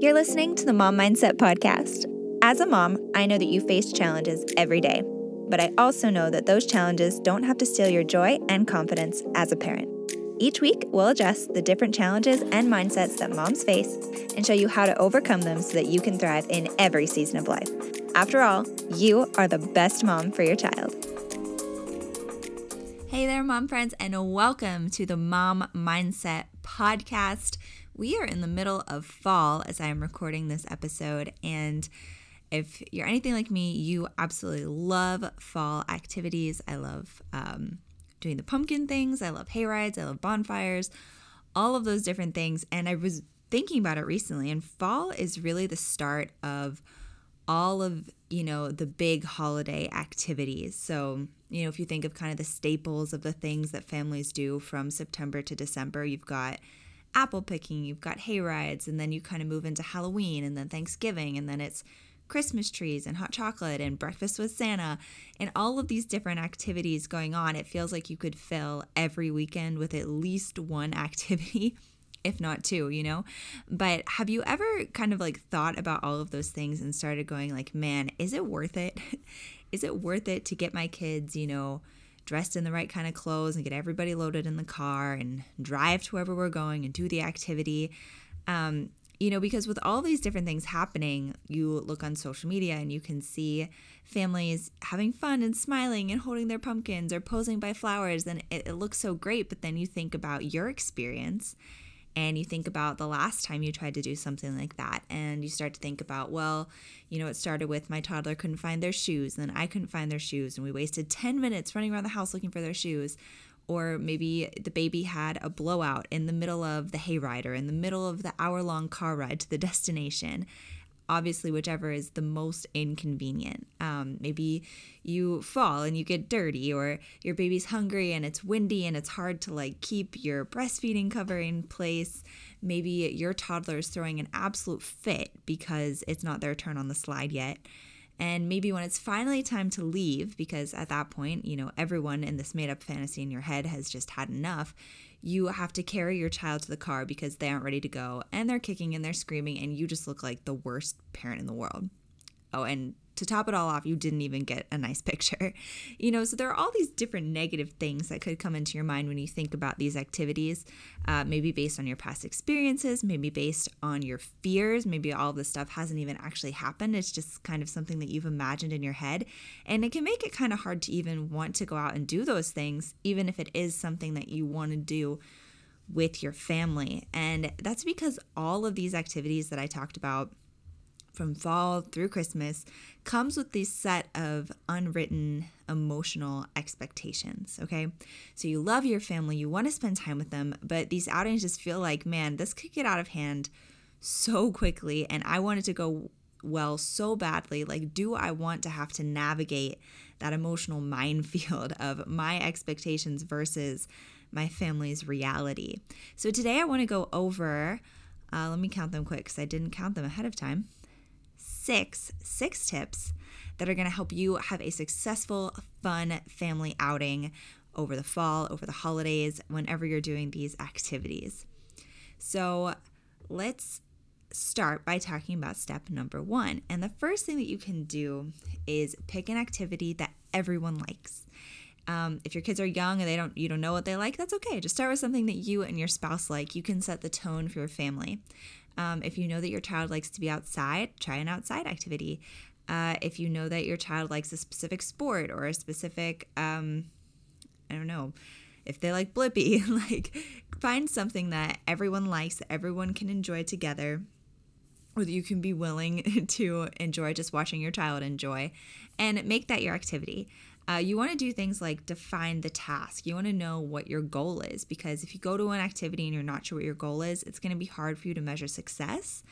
You're listening to the Mom Mindset Podcast. As a mom, I know that you face challenges every day, but I also know that those challenges don't have to steal your joy and confidence as a parent. Each week, we'll address the different challenges and mindsets that moms face and show you how to overcome them so that you can thrive in every season of life. After all, you are the best mom for your child. Hey there, mom friends, and welcome to the Mom Mindset Podcast. We are in the middle of fall as I am recording this episode, and if you're anything like me, you absolutely love fall activities. I love um, doing the pumpkin things, I love hay rides, I love bonfires, all of those different things. And I was thinking about it recently, and fall is really the start of all of you know the big holiday activities so you know if you think of kind of the staples of the things that families do from september to december you've got apple picking, you've got hay rides, and then you kind of move into Halloween and then Thanksgiving, and then it's Christmas trees and hot chocolate and breakfast with Santa and all of these different activities going on. It feels like you could fill every weekend with at least one activity, if not two, you know? But have you ever kind of like thought about all of those things and started going like, man, is it worth it? is it worth it to get my kids, you know, dressed in the right kind of clothes and get everybody loaded in the car and drive to wherever we're going and do the activity. Um, you know, because with all these different things happening, you look on social media and you can see families having fun and smiling and holding their pumpkins or posing by flowers, and it, it looks so great. But then you think about your experience and you think about the last time you tried to do something like that and you start to think about well you know it started with my toddler couldn't find their shoes and then i couldn't find their shoes and we wasted 10 minutes running around the house looking for their shoes. Or maybe the baby had a blowout in the middle of the hayride or in the middle of the hour long car ride to the destination obviously whichever is the most inconvenient. Um, maybe you fall and you get dirty, or your baby's hungry and it's windy and it's hard to like keep your breastfeeding cover in place. Maybe your toddler is throwing an absolute fit because it's not their turn on the slide yet. And maybe when it's finally time to leave, because at that point, you know, everyone in this made up fantasy in your head has just had enough, you have to carry your child to the car because they aren't ready to go and they're kicking and they're screaming and you just look like the worst parent in the world. Oh, and to top it all off, you didn't even get a nice picture. You know, so there are all these different negative things that could come into your mind when you think about these activities, uh, maybe based on your past experiences, maybe based on your fears. Maybe all this stuff hasn't even actually happened. It's just kind of something that you've imagined in your head. And it can make it kind of hard to even want to go out and do those things, even if it is something that you want to do with your family. And that's because all of these activities that I talked about from fall through Christmas comes with this set of unwritten emotional expectations. Okay. So you love your family, you want to spend time with them, but these outings just feel like, man, this could get out of hand so quickly. And I want it to go well so badly. Like, do I want to have to navigate that emotional minefield of my expectations versus my family's reality? So today I want to go over. Uh, let me count them quick because I didn't count them ahead of time six, six tips that are going to help you have a successful, fun family outing over the fall, over the holidays, whenever you're doing these activities. So let's start by talking about step number one. And the first thing that you can do is pick an activity that everyone likes. Um, if your kids are young and they don't, you don't know what they like, that's okay. Just start with something that you and your spouse like. You can set the tone for your family. Um, if you know that your child likes to be outside, try an outside activity. Uh, if you know that your child likes a specific sport or a specific, um, I don't know, if they like Blippi, like find something that everyone likes, that everyone can enjoy together, or that you can be willing to enjoy just watching your child enjoy, and make that your activity. Uh, you want to do things like define the task. You want to know what your goal is because if you go to an activity and you're not sure what your goal is, it's going to be hard for you to measure success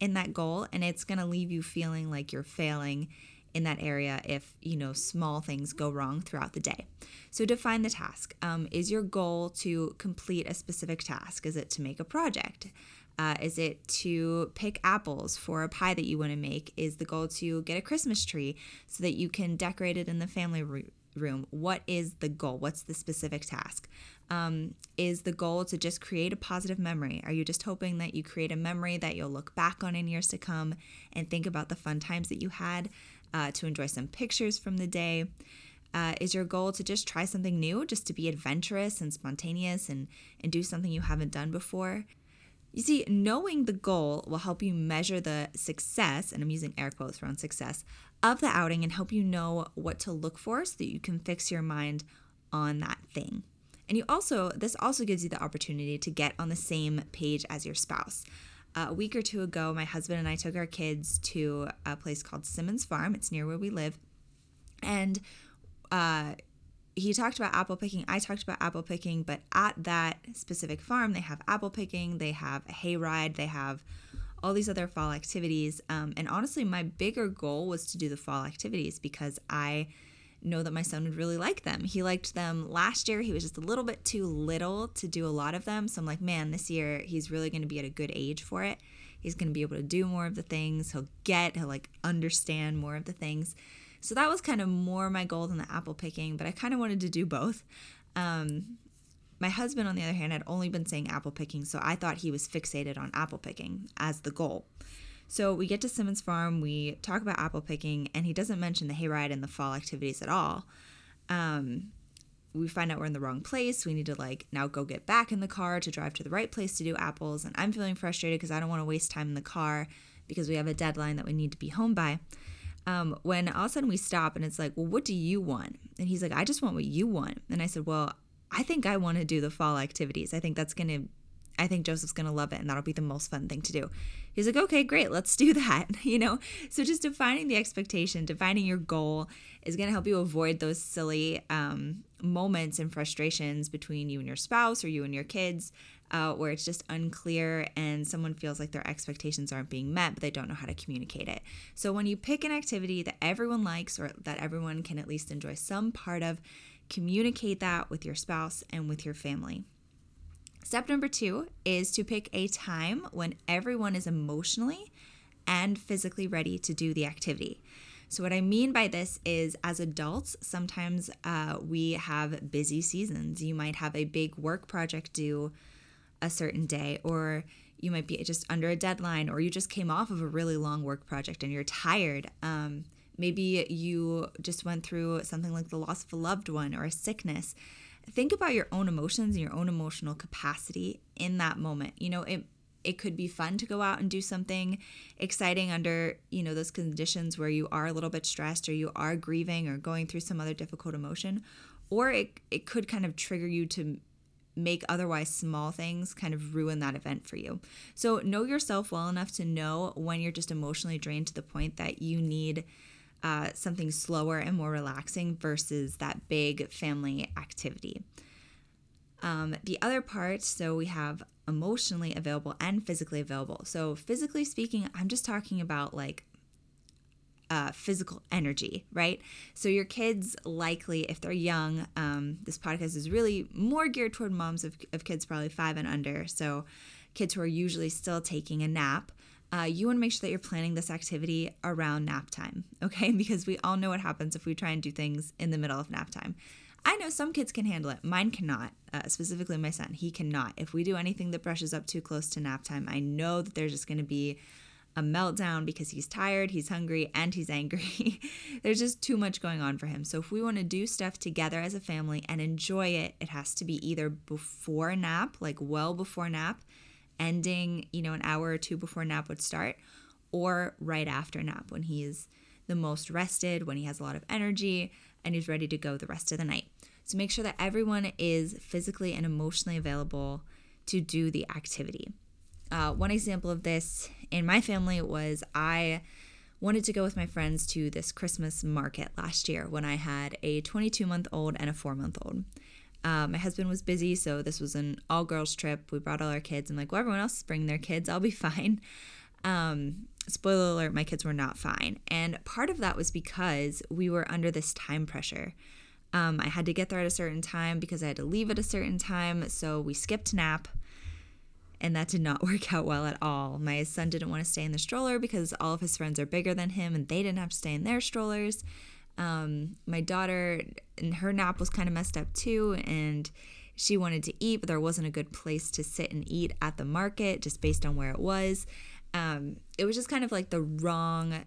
in that goal and it's going to leave you feeling like you're failing in that area if you know small things go wrong throughout the day. So define the task. Um, is your goal to complete a specific task? Is it to make a project uh, is it to pick apples for a pie that you want to make? Is the goal to get a Christmas tree so that you can decorate it in the family room? What is the goal? What's the specific task? Um, is the goal to just create a positive memory? Are you just hoping that you create a memory that you'll look back on in years to come and think about the fun times that you had, uh, to enjoy some pictures from the day? Uh, is your goal to just try something new, just to be adventurous and spontaneous and, and do something you haven't done before? You see, knowing the goal will help you measure the success, and I'm using air quotes around success, of the outing and help you know what to look for so that you can fix your mind on that thing. And you also, this also gives you the opportunity to get on the same page as your spouse. Uh, a week or two ago, my husband and I took our kids to a place called Simmons Farm. It's near where we live. And uh, he talked about apple picking. I talked about apple picking, but at that specific farm, they have apple picking, they have a hayride, they have all these other fall activities. Um, and honestly, my bigger goal was to do the fall activities because I know that my son would really like them. He liked them last year. He was just a little bit too little to do a lot of them. So I'm like, man, this year he's really going to be at a good age for it. He's going to be able to do more of the things. He'll get, he'll like understand more of the things. So that was kind of more my goal than the apple picking, but I kind of wanted to do both. Um, my husband, on the other hand, had only been saying apple picking, so I thought he was fixated on apple picking as the goal. So we get to Simmons Farm, we talk about apple picking, and he doesn't mention the hayride and the fall activities at all. Um, we find out we're in the wrong place. We need to like now go get back in the car to drive to the right place to do apples. And I'm feeling frustrated because I don't want to waste time in the car because we have a deadline that we need to be home by um, when all of a sudden we stop and it's like, well, what do you want? And he's like, I just want what you want. And I said, well, I think I want to do the fall activities. I think that's going to, I think Joseph's going to love it and that'll be the most fun thing to do. He's like, okay, great, let's do that. You know, so just defining the expectation, defining your goal is going to help you avoid those silly um, moments and frustrations between you and your spouse or you and your kids where it's just unclear and someone feels like their expectations aren't being met, but they don't know how to communicate it. So when you pick an activity that everyone likes or that everyone can at least enjoy some part of, communicate that with your spouse and with your family. Step number two is to pick a time when everyone is emotionally and physically ready to do the activity. So, what I mean by this is, as adults, sometimes uh, we have busy seasons. You might have a big work project due a certain day, or you might be just under a deadline, or you just came off of a really long work project and you're tired. Um, maybe you just went through something like the loss of a loved one or a sickness. Think about your own emotions and your own emotional capacity in that moment. You know, it it could be fun to go out and do something exciting under you know those conditions where you are a little bit stressed or you are grieving or going through some other difficult emotion or it, it could kind of trigger you to make otherwise small things kind of ruin that event for you. So, know yourself well enough to know when you're just emotionally drained to the point that you need uh, something slower and more relaxing versus that big family activity. Um, the other part, so we have emotionally available and physically available. So, physically speaking, I'm just talking about like uh, physical energy, right? So your kids likely, if they're young, um, this podcast is really more geared toward moms of, of kids probably five and under. So kids who are usually still taking a nap. Uh, you want to make sure that you're planning this activity around nap time, okay? Because we all know what happens if we try and do things in the middle of nap time. I know some kids can handle it. Mine cannot, uh, specifically my son. He cannot. If we do anything that brushes up too close to nap time, I know that there's just going to be a meltdown because he's tired, he's hungry, and he's angry. There's just too much going on for him. So, if we want to do stuff together as a family and enjoy it, it has to be either before nap, like well before nap, ending, you know, an hour or two before nap would start, or right after nap when he's the most rested, when he has a lot of energy, and he's ready to go the rest of the night. So, make sure that everyone is physically and emotionally available to do the activity. Uh, one example of this in my family was I wanted to go with my friends to this Christmas market last year when I had a 22 month old and a four month old. Uh, my husband was busy, so this was an all girls trip. We brought all our kids. I'm like, well, everyone else is bringing their kids. I'll be fine. Um, spoiler alert, my kids were not fine. And part of that was because we were under this time pressure. Um, I had to get there at a certain time because I had to leave at a certain time. So we skipped nap and that did not work out well at all. My son didn't want to stay in the stroller because all of his friends are bigger than him and they didn't have to stay in their strollers. Um, my daughter and her nap was kind of messed up too, and she wanted to eat, but there wasn't a good place to sit and eat at the market just based on where it was. Um, it was just kind of like the wrong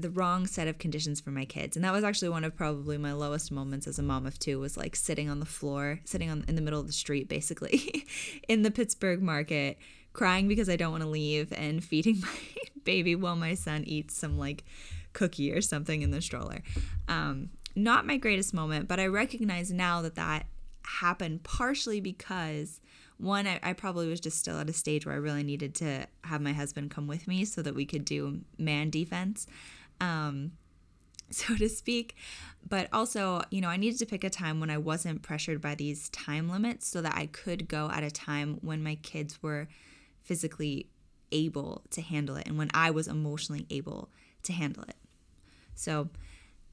the wrong set of conditions for my kids. And that was actually one of probably my lowest moments as a mom of two was like sitting on the floor sitting on in the middle of the street basically in the pittsburgh market crying because i don't want to leave and feeding my baby while my son eats some like cookie or something in the stroller. Um, not my greatest moment but i recognize now that that happened partially because one I, I, probably was just still at a stage where i really needed to have my husband come with me so that we could do man defense um, so to speak. But also, you know, I needed to pick a time when I wasn't pressured by these time limits so that I could go at a time when my kids were physically able to handle it and when I was emotionally able to handle it. So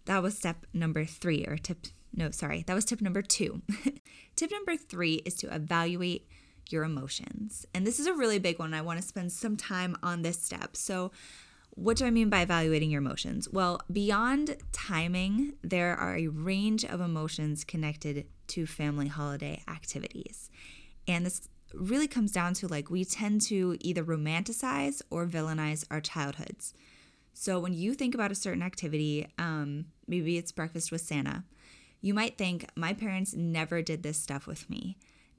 that was step number three, or tip, no, sorry, that was tip number two. tip number three is to evaluate your emotions. And this is a really big one. I want to spend some time on this step. So, what do I mean by evaluating your emotions? Well, beyond timing, there are a range of emotions connected to family holiday activities. And this really comes down to like we tend to either romanticize or villainize our childhoods. So when you think about a certain activity, um, maybe it's breakfast with Santa, you might think, my parents never did this stuff with me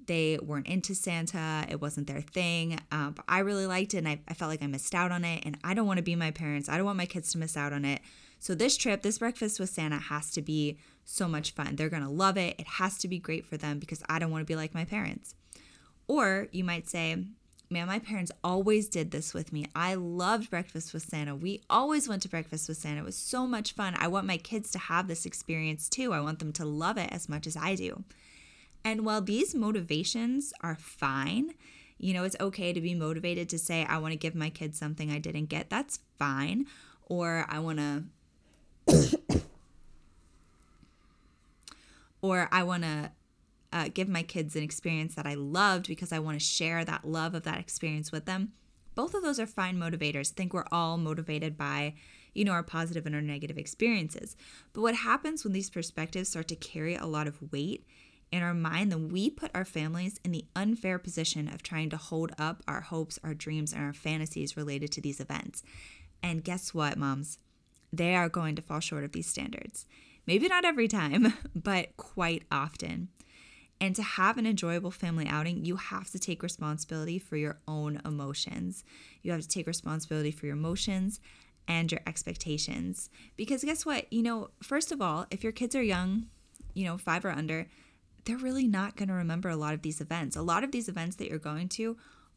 they weren't into Santa. It wasn't their thing. Um, but I really liked it and I, I felt like I missed out on it. And I don't want to be my parents. I don't want my kids to miss out on it. So this trip, this breakfast with Santa has to be so much fun. They're going to love it. It has to be great for them because I don't want to be like my parents. Or you might say, man, my parents always did this with me. I loved breakfast with Santa. We always went to breakfast with Santa. It was so much fun. I want my kids to have this experience too. I want them to love it as much as I do. And while these motivations are fine, you know, it's okay to be motivated to say, I want to give my kids something I didn't get. That's fine. Or I want to, or I want to uh, give my kids an experience that I loved because I want to share that love of that experience with them. Both of those are fine motivators. I think we're all motivated by, you know, our positive and our negative experiences. But what happens when these perspectives start to carry a lot of weight in our mind, then we put our families in the unfair position of trying to hold up our hopes, our dreams, and our fantasies related to these events. And guess what, moms? They are going to fall short of these standards. Maybe not every time, but quite often. And to have an enjoyable family outing, you have to take responsibility for your own emotions. You have to take responsibility for your emotions and your expectations. Because guess what? You know, first of all, if your kids are young, you know, five or under, they're really not going to remember a lot of these events. A lot of these events that you're going to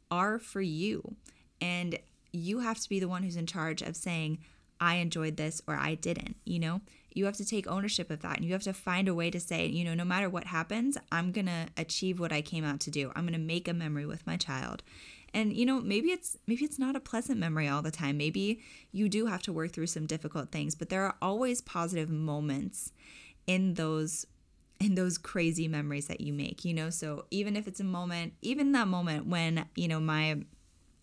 are for you. And you have to be the one who's in charge of saying, I enjoyed this or I didn't, you know? You have to take ownership of that and you have to find a way to say, you know, no matter what happens, I'm going to achieve what I came out to do. I'm going to make a memory with my child. And you know, maybe it's maybe it's not a pleasant memory all the time. Maybe you do have to work through some difficult things, but there are always positive moments in those in those crazy memories that you make, you know? So even if it's a moment, even that moment when, you know, my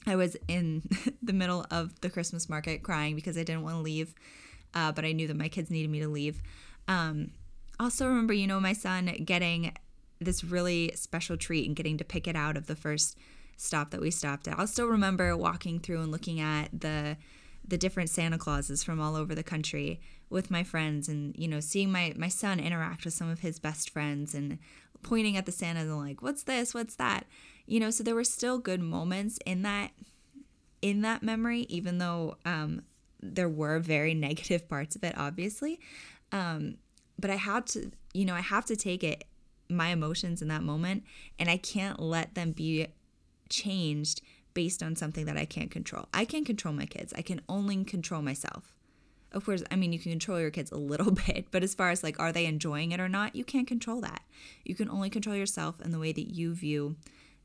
I was in the middle of the Christmas market crying because I didn't want to leave, uh, but I knew that my kids needed me to leave. Um, also, remember, you know, my son getting this really special treat and getting to pick it out of the first stop that we stopped at. I'll still remember walking through and looking at the the different Santa Clauses from all over the country with my friends and you know seeing my my son interact with some of his best friends and pointing at the Santa and like what's this what's that you know so there were still good moments in that in that memory even though um, there were very negative parts of it obviously um, but I had to you know I have to take it my emotions in that moment and I can't let them be changed based on something that I can't control. I can't control my kids. I can only control myself of course, I mean, you can control your kids a little bit, but as far as like, are they enjoying it or not, you can't control that. You can only control yourself and the way that you view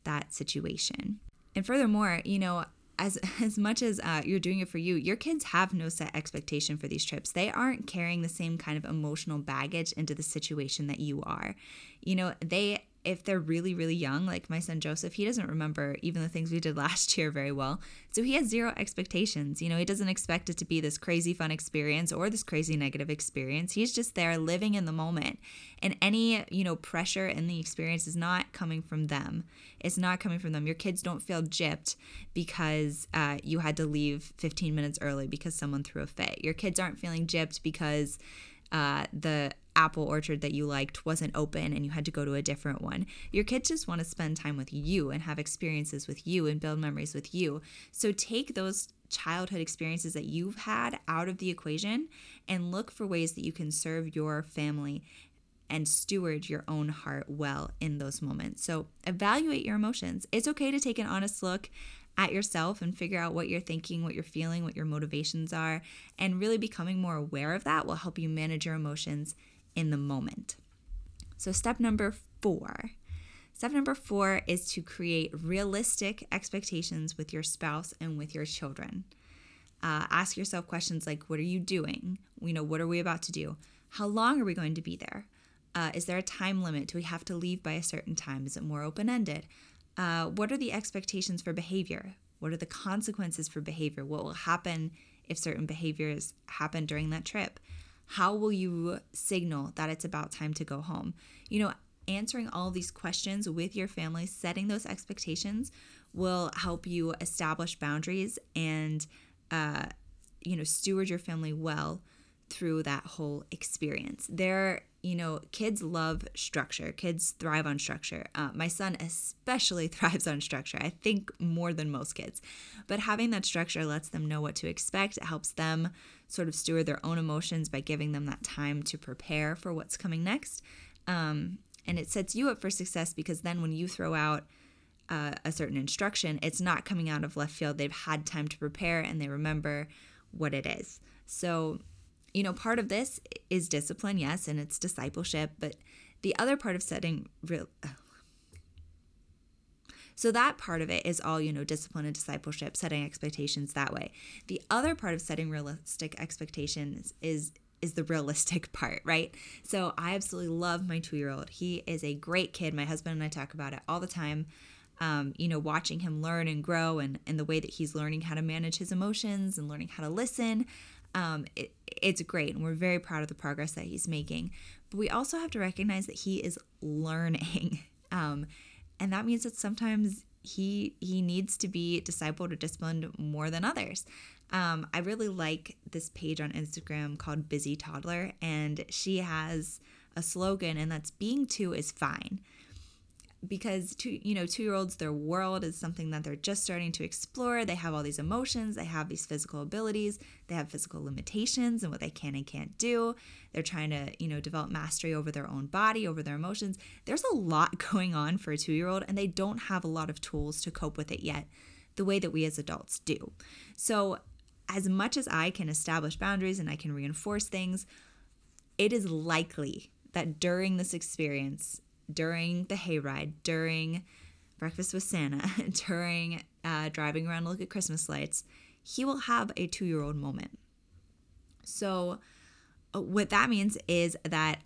that situation. And furthermore, you know, as as much as uh, you're doing it for you, your kids have no set expectation for these trips. They aren't carrying the same kind of emotional baggage into the situation that you are. You know, they if they're really, really young, like my son Joseph, he doesn't remember even the things we did last year very well. So he has zero expectations. You know, he doesn't expect it to be this crazy fun experience or this crazy negative experience. He's just there living in the moment. And any, you know, pressure in the experience is not coming from them. It's not coming from them. Your kids don't feel gypped because uh, you had to leave 15 minutes early because someone threw a fit. Your kids aren't feeling gypped because uh, the apple orchard that you liked wasn't open and you had to go to a different one. Your kids just want to spend time with you and have experiences with you and build memories with you. So take those childhood experiences that you've had out of the equation and look for ways that you can serve your family and steward your own heart well in those moments. So evaluate your emotions. It's okay to take an honest look at yourself and figure out what you're thinking, what you're feeling, what your motivations are, and really becoming more aware of that will help you manage your emotions in the moment. So, step number four. Step number four is to create realistic expectations with your spouse and with your children. Uh, ask yourself questions like What are you doing? You know, what are we about to do? How long are we going to be there? Uh, is there a time limit? Do we have to leave by a certain time? Is it more open ended? Uh, what are the expectations for behavior? What are the consequences for behavior? What will happen if certain behaviors happen during that trip? How will you signal that it's about time to go home? You know, answering all these questions with your family, setting those expectations will help you establish boundaries and, uh, you know, steward your family well through that whole experience. There, you know, kids love structure. Kids thrive on structure. Uh, my son especially thrives on structure. I think more than most kids. But having that structure lets them know what to expect. It helps them sort of steward their own emotions by giving them that time to prepare for what's coming next. Um, and it sets you up for success because then when you throw out uh, a certain instruction, it's not coming out of left field. They've had time to prepare and they remember what it is. So you know, part of this is discipline, yes, and it's discipleship, but the other part of setting real so that part of it is all, you know, discipline and discipleship, setting expectations that way. The other part of setting realistic expectations is is the realistic part, right? So I absolutely love my 2-year-old. He is a great kid. My husband and I talk about it all the time. Um, you know, watching him learn and grow and, and the way that he's learning how to manage his emotions and learning how to listen um, it, it's great and we're very proud of the progress that he's making. But we also have to recognize that he is learning um, and that means that sometimes he he needs to be discipled or disciplined more than others. Um, i really like this page on instagram called busy toddler and she has a slogan and that's being two is fine because two you know two year olds their world is something that they're just starting to explore. They have all these emotions. They have these physical abilities. They have physical limitations and what they can and can't do. They're trying to you know develop mastery over their own body over their emotions. There's a lot going on for a two year old and they don't have a lot of tools to cope with it yet the way that we as adults do. So as much as i can establish boundaries and i can reinforce things it is likely that during this experience during the hayride, during breakfast with Santa, during uh, driving around to look at Christmas lights, he will have a two year old moment. So, uh, what that means is that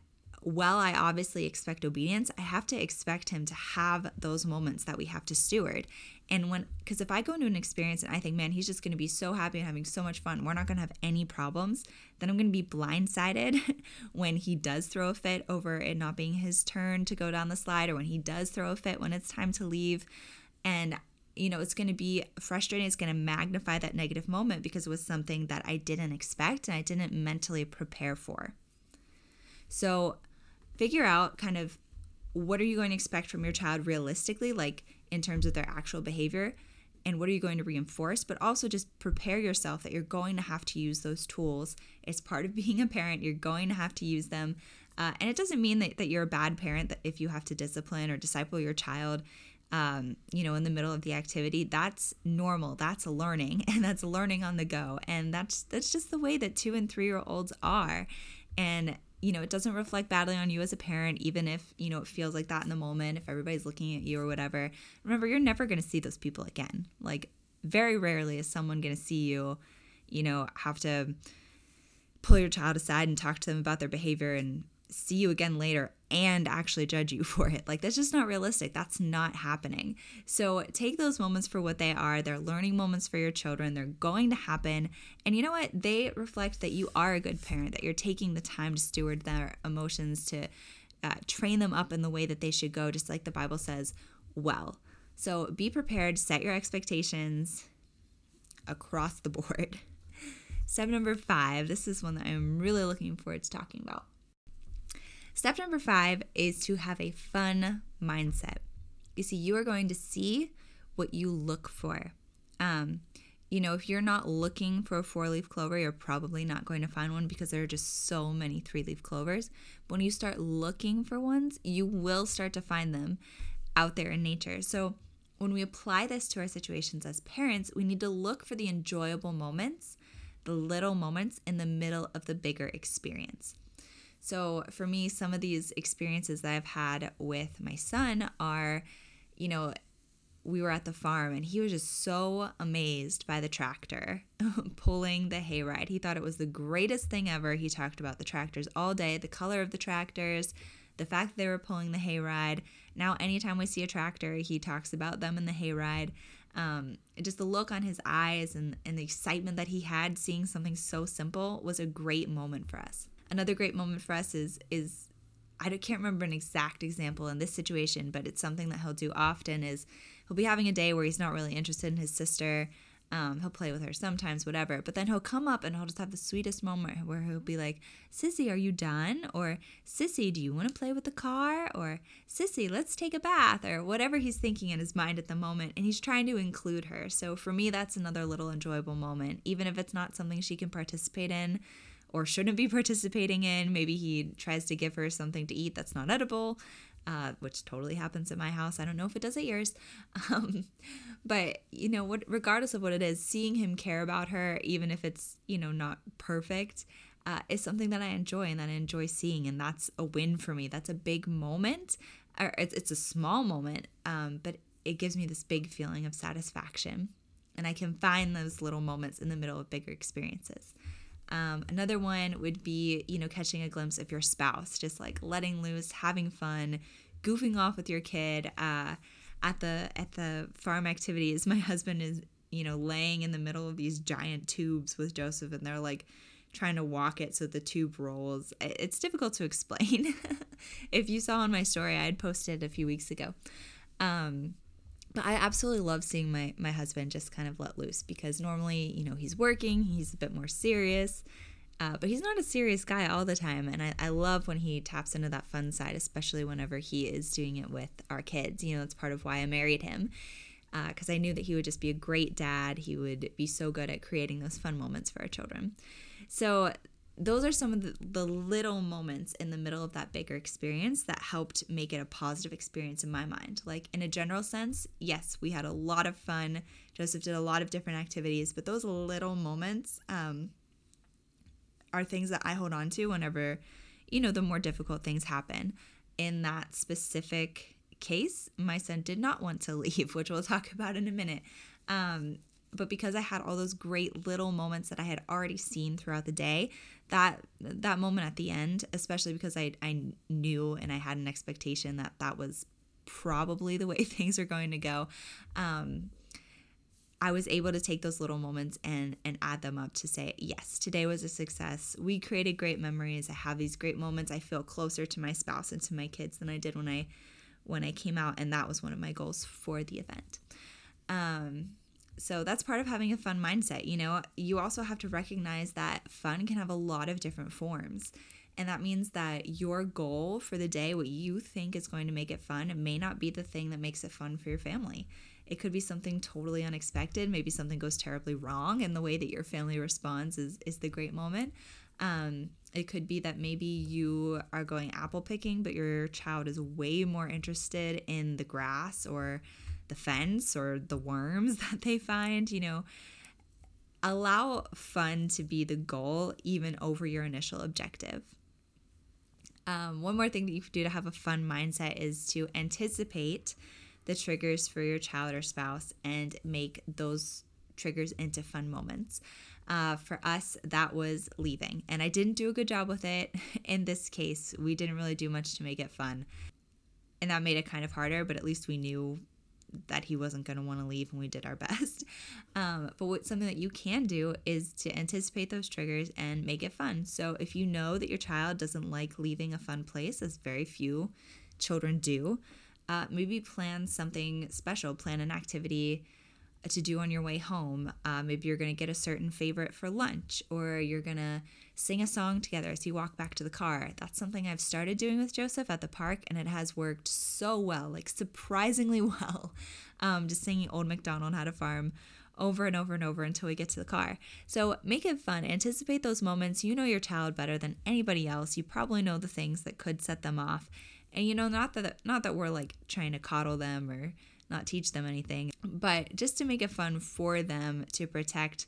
while I obviously expect obedience, I have to expect him to have those moments that we have to steward. And when, because if I go into an experience and I think, man, he's just going to be so happy and having so much fun, we're not going to have any problems, then I'm going to be blindsided when he does throw a fit over it not being his turn to go down the slide or when he does throw a fit when it's time to leave. And you know, it's going to be frustrating. It's going to magnify that negative moment because it was something that I didn't expect and I didn't mentally prepare for. So, figure out kind of what are you going to expect from your child realistically, like in terms of their actual behavior, and what are you going to reinforce, but also just prepare yourself that you're going to have to use those tools. It's part of being a parent, you're going to have to use them. Uh, and it doesn't mean that, that you're a bad parent that if you have to discipline or disciple your child um, you know, in the middle of the activity, that's normal. That's learning, and that's learning on the go, and that's that's just the way that two and three year olds are. And you know, it doesn't reflect badly on you as a parent, even if, you know, it feels like that in the moment, if everybody's looking at you or whatever. Remember, you're never going to see those people again. Like, very rarely is someone going to see you, you know, have to pull your child aside and talk to them about their behavior and, see you again later and actually judge you for it. Like, that's just not realistic. That's not happening. So, take those moments for what they are. They're learning moments for your children. They're going to happen. And you know what? They reflect that you are a good parent, that you're taking the time to steward their emotions, to uh, train them up in the way that they should go, just like the Bible says, well. So, be prepared, set your expectations across the board. Step number five this is one that I'm really looking forward to talking about Step number five is to have a fun mindset. You see, you are going to see what you look for. Um, you know, if you're not looking for a four leaf clover, you're probably not going to find one because there are just so many three leaf clovers. But when you start looking for ones, you will start to find them out there in nature. So, when we apply this to our situations as parents, we need to look for the enjoyable moments, the little moments in the middle of the bigger experience. So for me, some of these experiences that I've had with my son are, you know, we were at the farm and he was just so amazed by the tractor pulling the hayride. He thought it was the greatest thing ever. He talked about the tractors all day, the color of the tractors, the fact that they were pulling the hayride. Now, anytime we see a tractor, he talks about them in the hayride. Um, just the look on his eyes and, and the excitement that he had seeing something so simple was a great moment for us. Another great moment for us is is I can't remember an exact example in this situation, but it's something that he'll do often. Is he'll be having a day where he's not really interested in his sister. Um, he'll play with her sometimes, whatever. But then he'll come up and he'll just have the sweetest moment where he'll be like, Sissy, are you done? Or Sissy, do you want to play with the car? Or Sissy, let's take a bath, or whatever he's thinking in his mind at the moment. And he's trying to include her. So for me, that's another little enjoyable moment, even if it's not something she can participate in or shouldn't be participating in. Maybe he tries to give her something to eat that's not edible, uh, which totally happens at my house. I don't know if it does at yours. Um, but, you know, what, regardless of what it is, seeing him care about her, even if it's, you know, not perfect, uh, is something that I enjoy and that I enjoy seeing. And that's a win for me. That's a big moment. Or it's, it's a small moment, um, but it gives me this big feeling of satisfaction. And I can find those little moments in the middle of bigger experiences. Um, another one would be, you know, catching a glimpse of your spouse, just like letting loose, having fun, goofing off with your kid. Uh, at the at the farm activities, my husband is, you know, laying in the middle of these giant tubes with Joseph, and they're like trying to walk it so the tube rolls. It's difficult to explain. if you saw on my story, I had posted a few weeks ago. Um, but I absolutely love seeing my my husband just kind of let loose because normally, you know, he's working, he's a bit more serious. Uh, but he's not a serious guy all the time. And I, I love when he taps into that fun side, especially whenever he is doing it with our kids. You know, that's part of why I married him because uh, I knew that he would just be a great dad. He would be so good at creating those fun moments for our children. So those are some of the, the little moments in the middle of that bigger experience that helped make it a positive experience in my mind. Like, in a general sense, yes, we had a lot of fun. Joseph did a lot of different activities, but those little moments um, are things that I hold on to whenever, you know, the more difficult things happen. In that specific case, my son did not want to leave, which we'll talk about in a minute. Um, but because I had all those great little moments that I had already seen throughout the day, that that moment at the end, especially because I I knew and I had an expectation that that was probably the way things are going to go. Um, I was able to take those little moments and and add them up to say, yes, today was a success. We created great memories. I have these great moments. I feel closer to my spouse and to my kids than I did when I when I came out, and that was one of my goals for the event. Um, so that's part of having a fun mindset. You know, you also have to recognize that fun can have a lot of different forms. And that means that your goal for the day, what you think is going to make it fun, may not be the thing that makes it fun for your family. It could be something totally unexpected. Maybe something goes terribly wrong, and the way that your family responds is, is the great moment. Um, it could be that maybe you are going apple picking, but your child is way more interested in the grass or the fence or the worms that they find, you know, allow fun to be the goal even over your initial objective. Um, one more thing that you can do to have a fun mindset is to anticipate the triggers for your child or spouse and make those triggers into fun moments. Uh, for us, that was leaving. And I didn't do a good job with it. In this case, we didn't really do much to make it fun. And that made it kind of harder, but at least we knew that he wasn't going to want to leave and we did our best. Um, but what something that you can do is to anticipate those triggers and make it fun. So if you know that your child doesn't like leaving a fun place, as very few children do, uh, maybe plan something special, plan an activity to do on your way home. Uh, maybe you're going to get a certain favorite for lunch, or you're going to sing a song together as you walk back to the car. That's something I've started doing with Joseph at the park, and it has worked so well, like surprisingly well. Um, just singing Old MacDonald Had a Farm over and over and over until we get to the car. So make it fun. Anticipate those moments. You know your child better than anybody else. You probably know the things that could set them off. And you know, not that not that we're like trying to coddle them or not teach them anything, but just to make it fun for them to protect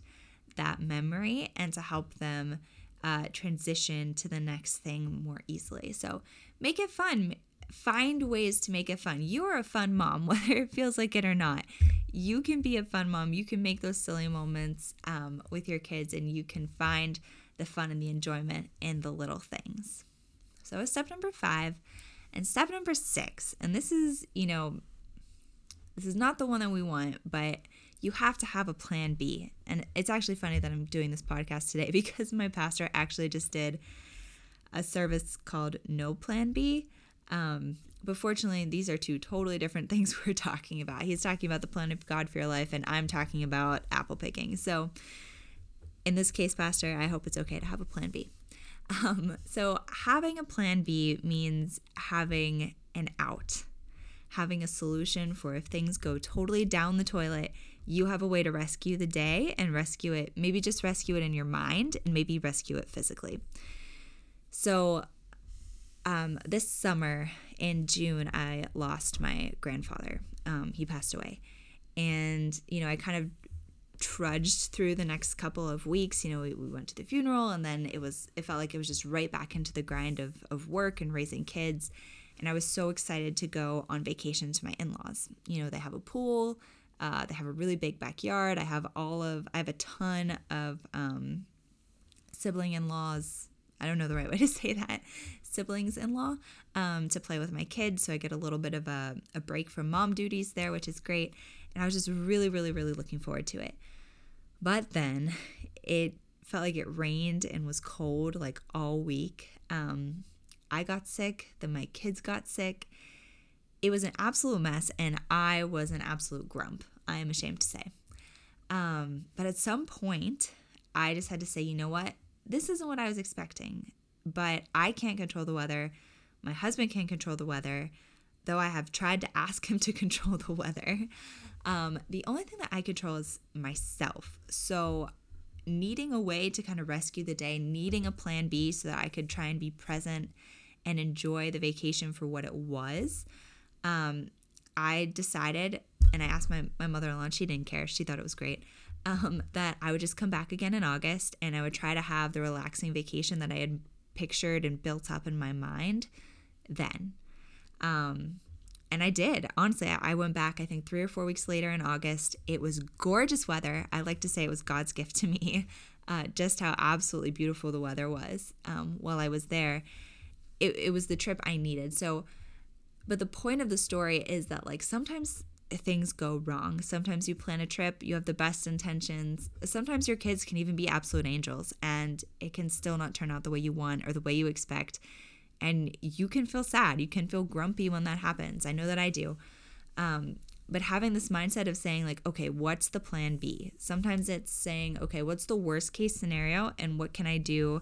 that memory and to help them uh, transition to the next thing more easily. So make it fun. Find ways to make it fun. You are a fun mom, whether it feels like it or not. You can be a fun mom. You can make those silly moments um, with your kids, and you can find the fun and the enjoyment in the little things. So, step number five. And step number six, and this is, you know, this is not the one that we want, but you have to have a plan B. And it's actually funny that I'm doing this podcast today because my pastor actually just did a service called No Plan B. Um, but fortunately, these are two totally different things we're talking about. He's talking about the plan of God for your life, and I'm talking about apple picking. So, in this case, Pastor, I hope it's okay to have a plan B. Um, so, having a plan B means having an out having a solution for if things go totally down the toilet, you have a way to rescue the day and rescue it, maybe just rescue it in your mind and maybe rescue it physically. So, um, this summer in June, I lost my grandfather. Um, he passed away. And, you know, I kind of trudged through the next couple of weeks. You know, we, we went to the funeral and then it was, it felt like it was just right back into the grind of, of work and raising kids and I was so excited to go on vacation to my in laws. You know, they have a pool, uh, they have a really big backyard. I have all of, I have a ton of um, sibling in laws. I don't know the right way to say that. Siblings in law um, to play with my kids. So I get a little bit of a, a break from mom duties there, which is great. And I was just really, really, really looking forward to it. But then it felt like it rained and was cold like all week. Um, I got sick, then my kids got sick. It was an absolute mess, and I was an absolute grump, I am ashamed to say. Um, but at some point, I just had to say, you know what? This isn't what I was expecting, but I can't control the weather. My husband can't control the weather, though I have tried to ask him to control the weather. Um, the only thing that I control is myself. So, needing a way to kind of rescue the day, needing a plan B so that I could try and be present and enjoy the vacation for what it was, um, I decided, and I asked my, my mother in law, she didn't care. She thought it was great. Um, that I would just come back again in August and I would try to have the relaxing vacation that I had pictured and built up in my mind then. Um, and I did. Honestly, I went back, I think, three or four weeks later in August. It was gorgeous weather. I like to say it was God's gift to me, uh, just how absolutely beautiful the weather was um, while I was there it, it was the trip I needed. So, but the point of the story is that like sometimes things go wrong. Sometimes you plan a trip, you have the best intentions. Sometimes your kids can even be absolute angels and it can still not turn out the way you want or the way you expect. And you can feel sad. You can feel grumpy when that happens. I know that I do. Um, but having this mindset of saying, like, okay, what's the plan B? Sometimes it's saying, okay, what's the worst case scenario and what can I do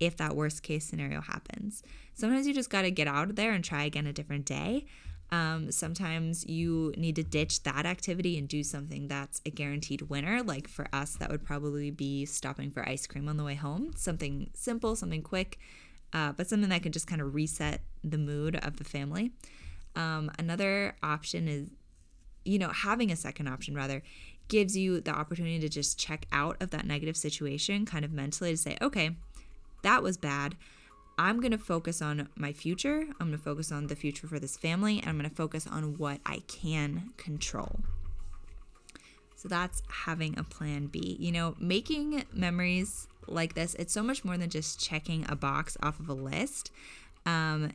if that worst case scenario happens. Sometimes you just got to get out of there and try again a different day. Um, sometimes you need to ditch that activity and do something that's a guaranteed winner. Like for us, that would probably be stopping for ice cream on the way home. Something simple, something quick, uh, but something that can just kind of reset the mood of the family. Um, another option is, you know, having a second option rather gives you the opportunity to just check out of that negative situation kind of mentally to say, okay, that was bad. I'm going to focus on my future. I'm going to focus on the future for this family. And I'm going to focus on what I can control. So that's having a plan B. You know, making memories like this, it's so much more than just checking a box off of a list. Um,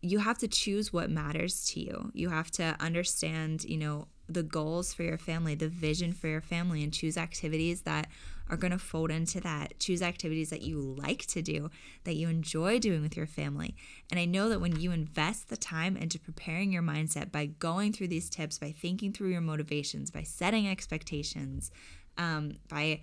you have to choose what matters to you. You have to understand, you know, the goals for your family, the vision for your family, and choose activities that are going to fold into that. Choose activities that you like to do, that you enjoy doing with your family. And I know that when you invest the time into preparing your mindset by going through these tips, by thinking through your motivations, by setting expectations, um, by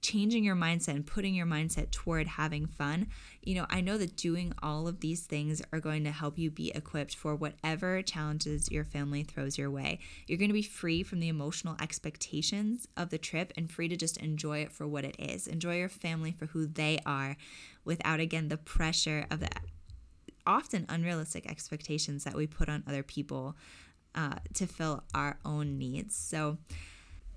changing your mindset and putting your mindset toward having fun, you know, I know that doing all of these things are going to help you be equipped for whatever challenges your family throws your way. You're going to be free from the emotional expectations of the trip and free to just enjoy it for what it is. Enjoy your family for who they are without, again, the pressure of the often unrealistic expectations that we put on other people uh, to fill our own needs. So,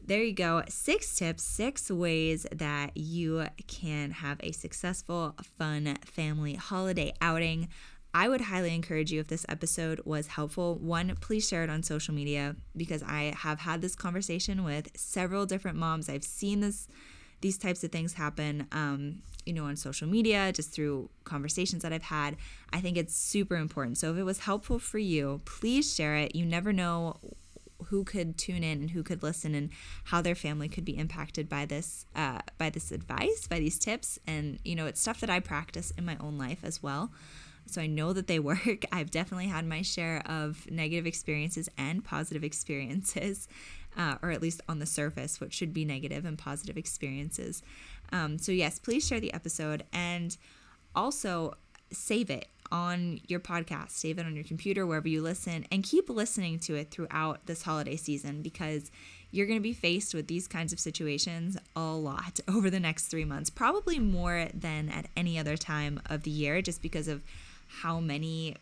there you go. Six tips, six ways that you can have a successful, fun family holiday outing. I would highly encourage you if this episode was helpful. One, please share it on social media because I have had this conversation with several different moms. I've seen this these types of things happen um, you know on social media just through conversations that i've had i think it's super important so if it was helpful for you please share it you never know who could tune in and who could listen and how their family could be impacted by this uh, by this advice by these tips. And you know it's stuff that i practice in my own life as well. So i know that they work. I've definitely had my share of negative experiences and positive experiences uh, or at least on the surface what should be negative and positive experiences. Um, so yes please share the episode and also save it on your podcast, save it on your computer, wherever you listen, and keep listening to it throughout this holiday season because you're going to be faced with these kinds of situations a lot over the next three months, probably more than at any other time of the year, just because of how many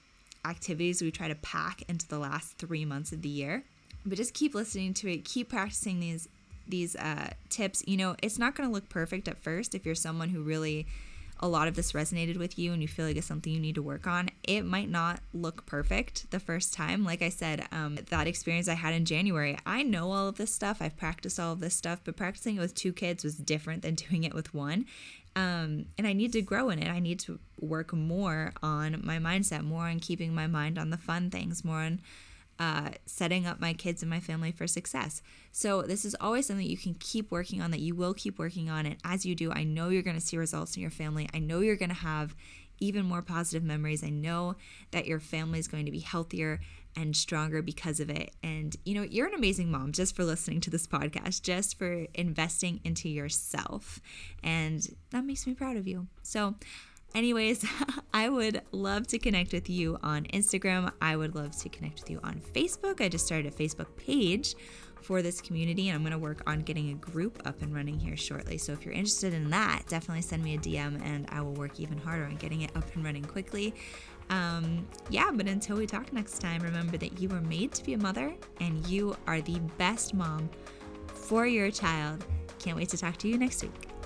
activities we try to pack into the last three months of the year. But just keep listening to it, keep practicing these these uh, tips. You know, it's not going to look perfect at first if you're someone who really a lot of this resonated with you and you feel like it's something you need to work on, it might not look perfect the first time. Like I said, um, that experience I had in January, I know all of this stuff. I've practiced all of this stuff, but practicing it with two kids was different than doing it with one. Um, and I need to grow in it. I need to work more on my mindset, more on keeping my mind on the fun things, more on uh, setting up my kids and my family for success. So, this is always something you can keep working on, that you will keep working on. And as you do, I know you're going to see results in your family. I know you're going to have even more positive memories. I know that your family is going to be healthier and stronger because of it. And, you know, you're an amazing mom just for listening to this podcast, just for investing into yourself. And that makes me proud of you. So, Anyways, I would love to connect with you on Instagram. I would love to connect with you on Facebook. I just started a Facebook page for this community and I'm going to work on getting a group up and running here shortly. So if you're interested in that, definitely send me a DM and I will work even harder on getting it up and running quickly. Um, yeah, but until we talk next time, remember that you were made to be a mother and you are the best mom for your child. Can't wait to talk to you next week.